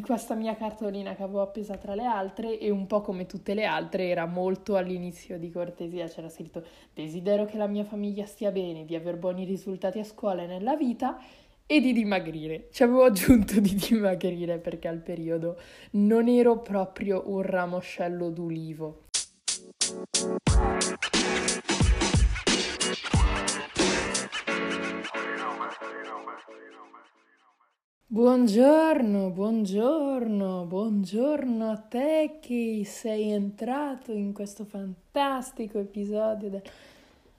questa mia cartolina che avevo appesa tra le altre e un po' come tutte le altre era molto all'inizio di cortesia, c'era scritto desidero che la mia famiglia stia bene, di aver buoni risultati a scuola e nella vita e di dimagrire. Ci avevo aggiunto di dimagrire perché al periodo non ero proprio un ramoscello d'ulivo. Buongiorno, buongiorno, buongiorno a te che sei entrato in questo fantastico episodio del...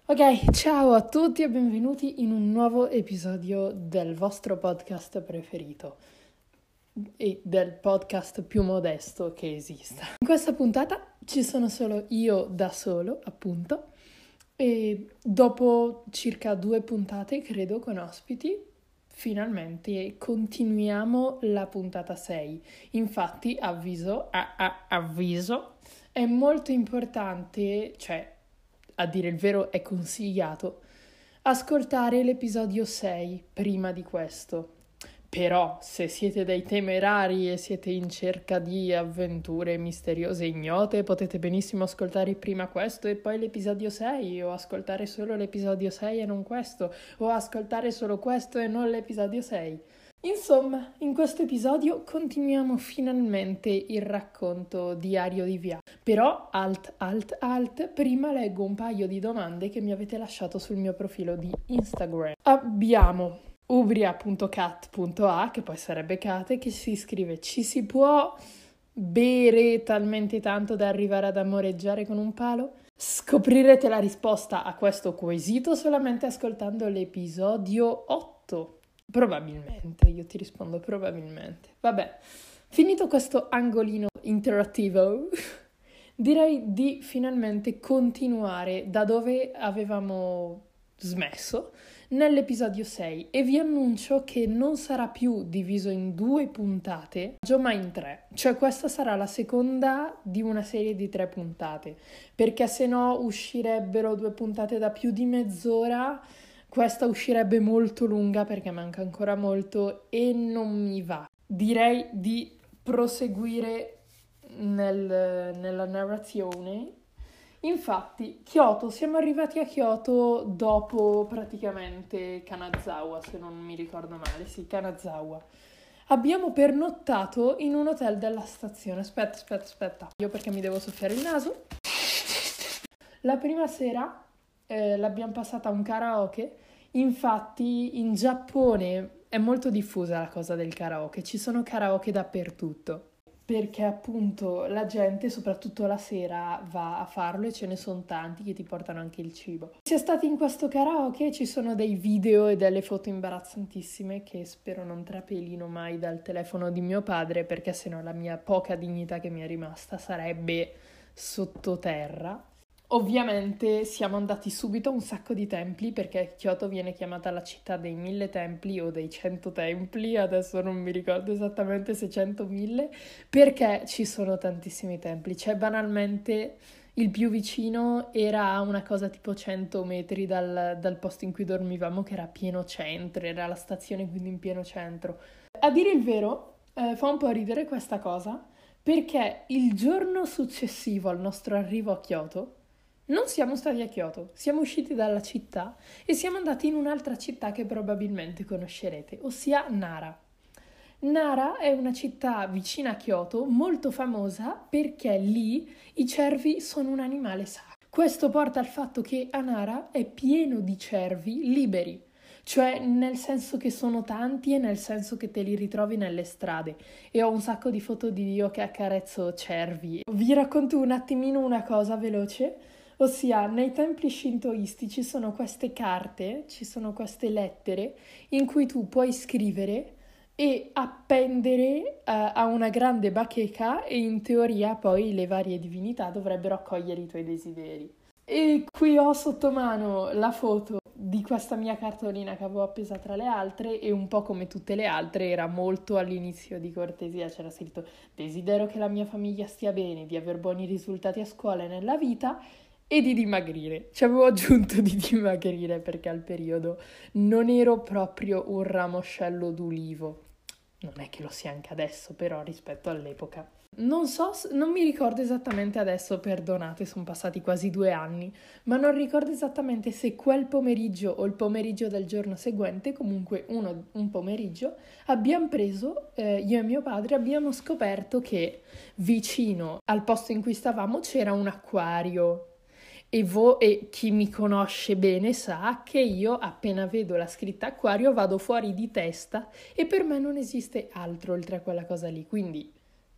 Ok, ciao a tutti e benvenuti in un nuovo episodio del vostro podcast preferito e del podcast più modesto che esista. In questa puntata ci sono solo io da solo, appunto, e dopo circa due puntate, credo, con ospiti, finalmente continuiamo la puntata 6. Infatti, avviso, a, a, avviso, è molto importante, cioè, a dire il vero, è consigliato ascoltare l'episodio 6 prima di questo. Però, se siete dei temerari e siete in cerca di avventure misteriose e ignote, potete benissimo ascoltare prima questo e poi l'episodio 6, o ascoltare solo l'episodio 6 e non questo, o ascoltare solo questo e non l'episodio 6. Insomma, in questo episodio continuiamo finalmente il racconto diario di via. Però, alt, alt, alt, prima leggo un paio di domande che mi avete lasciato sul mio profilo di Instagram. Abbiamo ubria.cat.a, che poi sarebbe Kate, che si scrive ci si può bere talmente tanto da arrivare ad amoreggiare con un palo? Scoprirete la risposta a questo quesito solamente ascoltando l'episodio 8. Probabilmente, io ti rispondo probabilmente. Vabbè, finito questo angolino interattivo, direi di finalmente continuare da dove avevamo smesso nell'episodio 6 e vi annuncio che non sarà più diviso in due puntate, ma in tre. Cioè questa sarà la seconda di una serie di tre puntate, perché se no uscirebbero due puntate da più di mezz'ora. Questa uscirebbe molto lunga perché manca ancora molto e non mi va. Direi di proseguire nel, nella narrazione Infatti, Kyoto, siamo arrivati a Kyoto dopo praticamente Kanazawa, se non mi ricordo male, sì, Kanazawa. Abbiamo pernottato in un hotel della stazione. Aspetta, aspetta, aspetta. Io perché mi devo soffiare il naso. La prima sera eh, l'abbiamo passata a un karaoke. Infatti, in Giappone è molto diffusa la cosa del karaoke. Ci sono karaoke dappertutto perché appunto la gente, soprattutto la sera, va a farlo e ce ne sono tanti che ti portano anche il cibo. Se stati in questo karaoke ci sono dei video e delle foto imbarazzantissime che spero non trapelino mai dal telefono di mio padre perché sennò la mia poca dignità che mi è rimasta sarebbe sottoterra. Ovviamente siamo andati subito a un sacco di templi perché Kyoto viene chiamata la città dei mille templi o dei cento templi, adesso non mi ricordo esattamente se cento mille, perché ci sono tantissimi templi. C'è banalmente il più vicino era una cosa tipo 100 metri dal, dal posto in cui dormivamo, che era pieno centro, era la stazione quindi in pieno centro. A dire il vero, eh, fa un po' ridere questa cosa perché il giorno successivo al nostro arrivo a Kyoto non siamo stati a Kyoto, siamo usciti dalla città e siamo andati in un'altra città che probabilmente conoscerete, ossia Nara. Nara è una città vicina a Kyoto, molto famosa perché lì i cervi sono un animale sacro. Questo porta al fatto che a Nara è pieno di cervi liberi, cioè nel senso che sono tanti e nel senso che te li ritrovi nelle strade. E ho un sacco di foto di io che accarezzo cervi. Vi racconto un attimino una cosa veloce. Ossia, nei templi shintoisti ci sono queste carte, ci sono queste lettere in cui tu puoi scrivere e appendere uh, a una grande bacheca e in teoria poi le varie divinità dovrebbero accogliere i tuoi desideri. E qui ho sotto mano la foto di questa mia cartolina che avevo appesa tra le altre e un po' come tutte le altre era molto all'inizio di cortesia, c'era scritto desidero che la mia famiglia stia bene, di aver buoni risultati a scuola e nella vita e di dimagrire. Ci avevo aggiunto di dimagrire perché al periodo non ero proprio un ramoscello d'ulivo. non è che lo sia anche adesso, però rispetto all'epoca. Non so, non mi ricordo esattamente adesso, perdonate, sono passati quasi due anni, ma non ricordo esattamente se quel pomeriggio o il pomeriggio del giorno seguente, comunque uno, un pomeriggio, abbiamo preso, eh, io e mio padre, abbiamo scoperto che vicino al posto in cui stavamo c'era un acquario e, vo- e chi mi conosce bene sa che io appena vedo la scritta acquario vado fuori di testa e per me non esiste altro oltre a quella cosa lì. Quindi,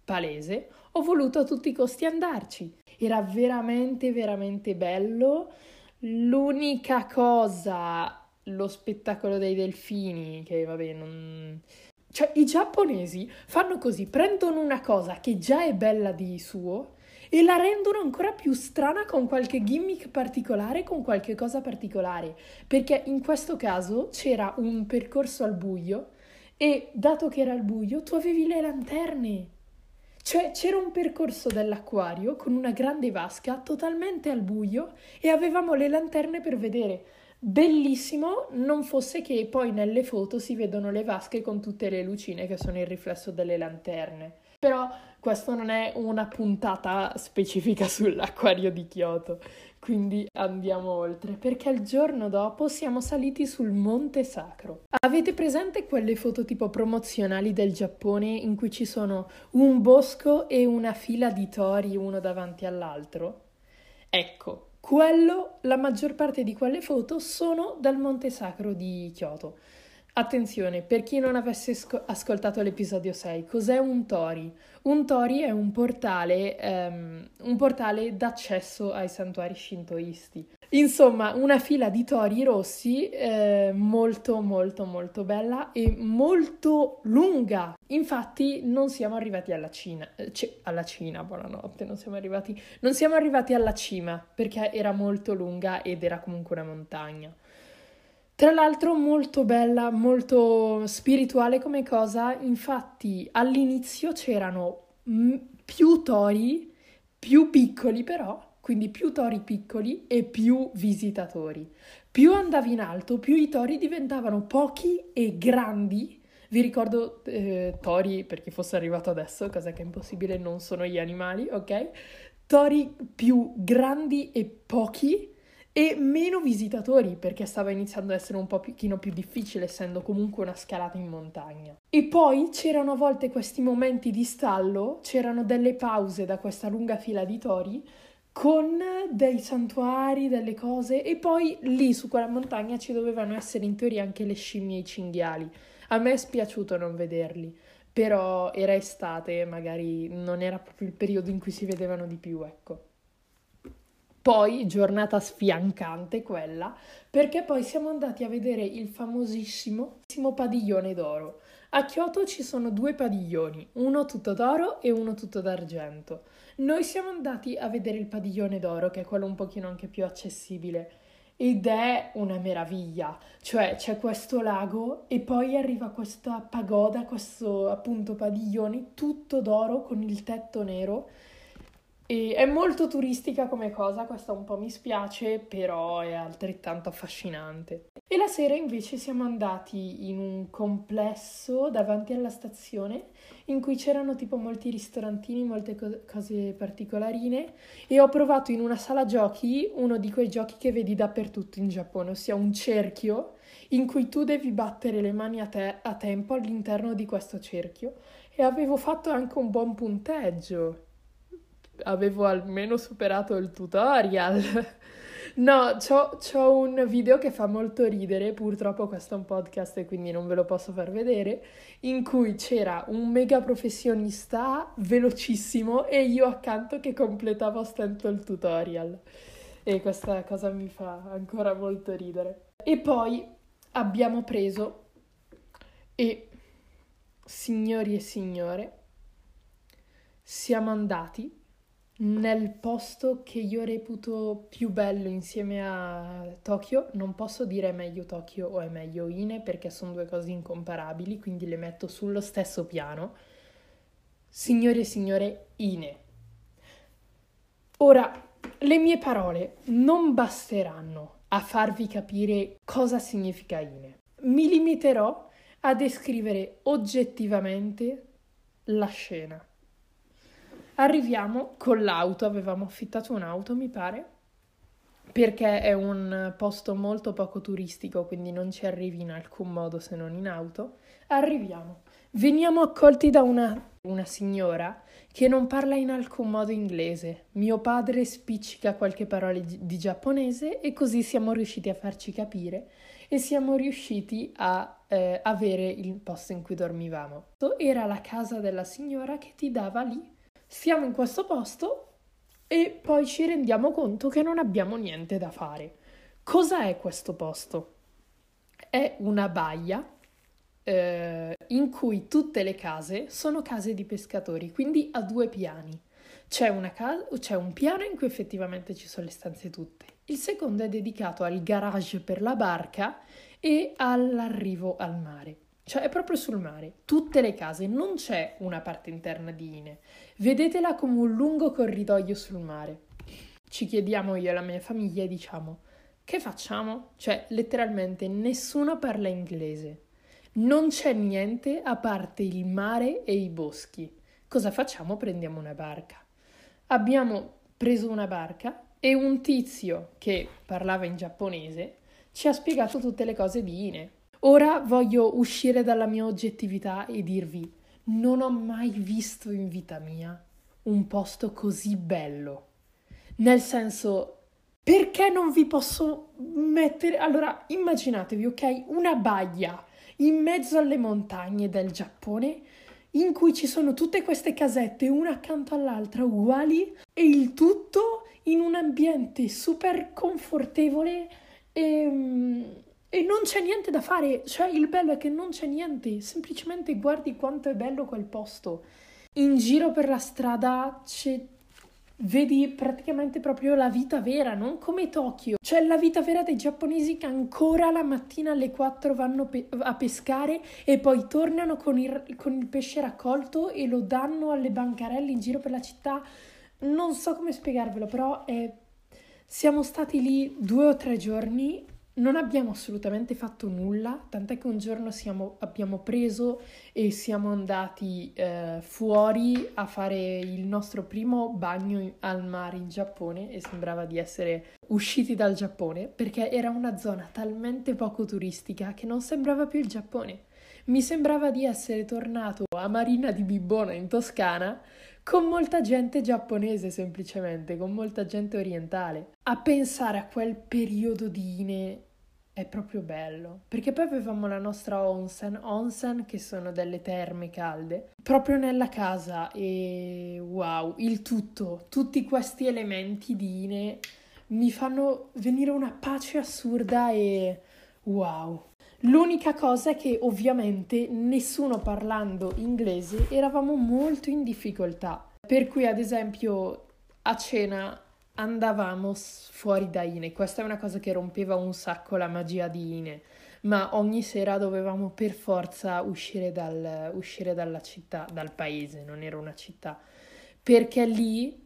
palese, ho voluto a tutti i costi andarci. Era veramente, veramente bello. L'unica cosa, lo spettacolo dei delfini, che vabbè, non... Cioè, i giapponesi fanno così, prendono una cosa che già è bella di suo e la rendono ancora più strana con qualche gimmick particolare, con qualche cosa particolare, perché in questo caso c'era un percorso al buio e dato che era al buio tu avevi le lanterne. Cioè c'era un percorso dell'acquario con una grande vasca totalmente al buio e avevamo le lanterne per vedere. Bellissimo, non fosse che poi nelle foto si vedono le vasche con tutte le lucine che sono il riflesso delle lanterne. Però questa non è una puntata specifica sull'acquario di Kyoto, quindi andiamo oltre, perché il giorno dopo siamo saliti sul Monte Sacro. Avete presente quelle foto tipo promozionali del Giappone in cui ci sono un bosco e una fila di tori uno davanti all'altro? Ecco, quello, la maggior parte di quelle foto sono dal Monte Sacro di Kyoto. Attenzione, per chi non avesse sco- ascoltato l'episodio 6, cos'è un tori? Un tori è un portale, um, un portale d'accesso ai santuari shintoisti. Insomma, una fila di tori rossi eh, molto molto molto bella e molto lunga. Infatti non siamo arrivati alla Cina, eh, c- alla Cina, buonanotte, non siamo arrivati, non siamo arrivati alla cima perché era molto lunga ed era comunque una montagna. Tra l'altro molto bella, molto spirituale come cosa, infatti all'inizio c'erano m- più tori, più piccoli però, quindi più tori piccoli e più visitatori. Più andavi in alto, più i tori diventavano pochi e grandi. Vi ricordo eh, tori, per chi fosse arrivato adesso, cosa che è impossibile, non sono gli animali, ok? Tori più grandi e pochi e meno visitatori perché stava iniziando ad essere un pochino più difficile essendo comunque una scalata in montagna. E poi c'erano a volte questi momenti di stallo, c'erano delle pause da questa lunga fila di tori con dei santuari, delle cose e poi lì su quella montagna ci dovevano essere in teoria anche le scimmie e i cinghiali. A me è spiaciuto non vederli, però era estate, magari non era proprio il periodo in cui si vedevano di più, ecco. Poi, giornata sfiancante quella, perché poi siamo andati a vedere il famosissimo padiglione d'oro. A Kyoto ci sono due padiglioni, uno tutto d'oro e uno tutto d'argento. Noi siamo andati a vedere il padiglione d'oro, che è quello un pochino anche più accessibile, ed è una meraviglia. Cioè, c'è questo lago e poi arriva questa pagoda, questo appunto padiglione tutto d'oro con il tetto nero e è molto turistica come cosa, questa un po' mi spiace, però è altrettanto affascinante. E la sera invece siamo andati in un complesso davanti alla stazione in cui c'erano tipo molti ristorantini, molte co- cose particolarine e ho provato in una sala giochi uno di quei giochi che vedi dappertutto in Giappone, ossia un cerchio in cui tu devi battere le mani a, te- a tempo all'interno di questo cerchio e avevo fatto anche un buon punteggio avevo almeno superato il tutorial. No, c'ho, c'ho, un video che fa molto ridere, purtroppo questo è un podcast e quindi non ve lo posso far vedere, in cui c'era un mega professionista velocissimo e io accanto che completavo a stento il tutorial. E questa cosa mi fa ancora molto ridere. E poi abbiamo preso e, signori e signore, siamo andati nel posto che io reputo più bello insieme a Tokyo, non posso dire è meglio Tokyo o è meglio Ine perché sono due cose incomparabili, quindi le metto sullo stesso piano. Signore e signore, Ine. Ora, le mie parole non basteranno a farvi capire cosa significa Ine. Mi limiterò a descrivere oggettivamente la scena. Arriviamo con l'auto, avevamo affittato un'auto, mi pare, perché è un posto molto poco turistico, quindi non ci arrivi in alcun modo se non in auto. Arriviamo. Veniamo accolti da una, una signora che non parla in alcun modo inglese. Mio padre spiccica qualche parola di giapponese e così siamo riusciti a farci capire e siamo riusciti a eh, avere il posto in cui dormivamo. Era la casa della signora che ti dava lì. Siamo in questo posto e poi ci rendiamo conto che non abbiamo niente da fare. Cosa è questo posto? È una baia eh, in cui tutte le case sono case di pescatori, quindi a due piani. C'è, casa, c'è un piano in cui effettivamente ci sono le stanze tutte. Il secondo è dedicato al garage per la barca e all'arrivo al mare. Cioè è proprio sul mare, tutte le case, non c'è una parte interna di Ine. Vedetela come un lungo corridoio sul mare. Ci chiediamo io e la mia famiglia e diciamo, che facciamo? Cioè letteralmente nessuno parla inglese. Non c'è niente a parte il mare e i boschi. Cosa facciamo? Prendiamo una barca. Abbiamo preso una barca e un tizio che parlava in giapponese ci ha spiegato tutte le cose di Ine. Ora voglio uscire dalla mia oggettività e dirvi, non ho mai visto in vita mia un posto così bello. Nel senso, perché non vi posso mettere... Allora, immaginatevi, ok, una baia in mezzo alle montagne del Giappone in cui ci sono tutte queste casette una accanto all'altra uguali e il tutto in un ambiente super confortevole e, mm, e, non c'è niente da fare, cioè il bello è che non c'è niente, semplicemente guardi quanto è bello quel posto. In giro per la strada vedi praticamente proprio la vita vera, non come Tokyo. Cioè la vita vera dei giapponesi che ancora la mattina alle 4 vanno pe- a pescare e poi tornano con il, con il pesce raccolto e lo danno alle bancarelle in giro per la città. Non so come spiegarvelo, però è... siamo stati lì due o tre giorni non abbiamo assolutamente fatto nulla, tant'è che un giorno siamo, abbiamo preso e siamo andati eh, fuori a fare il nostro primo bagno al mare in Giappone e sembrava di essere usciti dal Giappone perché era una zona talmente poco turistica che non sembrava più il Giappone. Mi sembrava di essere tornato a Marina di Bibbona in Toscana con molta gente giapponese semplicemente, con molta gente orientale. A pensare a quel periodo di Ine è proprio bello, perché poi avevamo la nostra onsen, onsen che sono delle terme calde, proprio nella casa e wow, il tutto, tutti questi elementi di Ine mi fanno venire una pace assurda e wow. L'unica cosa è che ovviamente nessuno parlando inglese eravamo molto in difficoltà. Per cui ad esempio a cena andavamo fuori da Ine. Questa è una cosa che rompeva un sacco la magia di Ine. Ma ogni sera dovevamo per forza uscire, dal, uscire dalla città, dal paese, non era una città, perché lì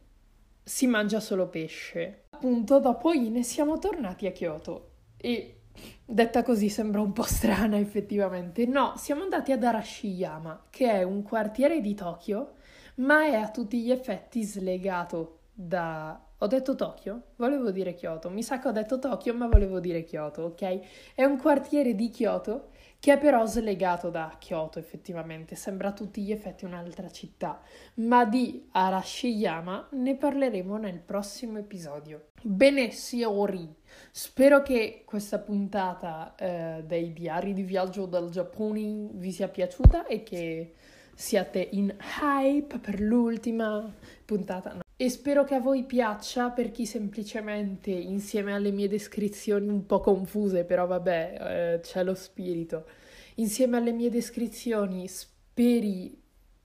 si mangia solo pesce. Appunto, dopo Ine siamo tornati a Kyoto e Detta così sembra un po' strana effettivamente. No, siamo andati ad Arashiyama, che è un quartiere di Tokyo, ma è a tutti gli effetti slegato da... Ho detto Tokyo? Volevo dire Kyoto. Mi sa che ho detto Tokyo, ma volevo dire Kyoto, ok? È un quartiere di Kyoto che è però slegato da Kyoto effettivamente, sembra a tutti gli effetti un'altra città, ma di Arashiyama ne parleremo nel prossimo episodio. Bene, signori, spero che questa puntata eh, dei diari di viaggio dal Giappone vi sia piaciuta e che siate in hype per l'ultima puntata. No. E spero che a voi piaccia per chi semplicemente insieme alle mie descrizioni un po' confuse, però vabbè, eh, c'è lo spirito. Insieme alle mie descrizioni speri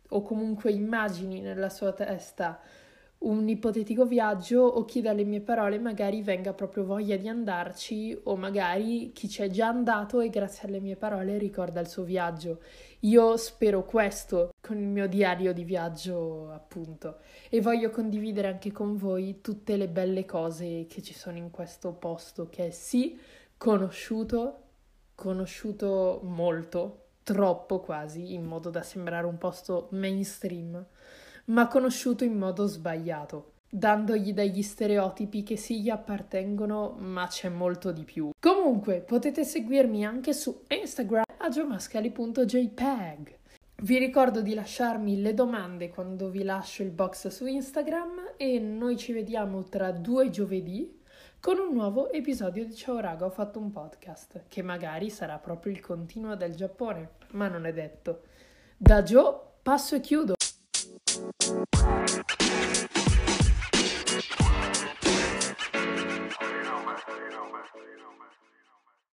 o comunque immagini nella sua testa un ipotetico viaggio o chi dalle mie parole magari venga proprio voglia di andarci o magari chi c'è già andato e grazie alle mie parole ricorda il suo viaggio. Io spero questo con il mio diario di viaggio, appunto, e voglio condividere anche con voi tutte le belle cose che ci sono in questo posto che è sì conosciuto, conosciuto molto troppo quasi, in modo da sembrare un posto mainstream, ma conosciuto in modo sbagliato, dandogli degli stereotipi che sì gli appartengono, ma c'è molto di più. Comunque, potete seguirmi anche su Instagram a giomascali.jpg. Vi ricordo di lasciarmi le domande quando vi lascio il box su Instagram e noi ci vediamo tra due giovedì con un nuovo episodio di Ciao Raga, ho fatto un podcast, che magari sarà proprio il continuo del Giappone, ma non è detto. Da Gio passo e chiudo. you know, man. You know, man.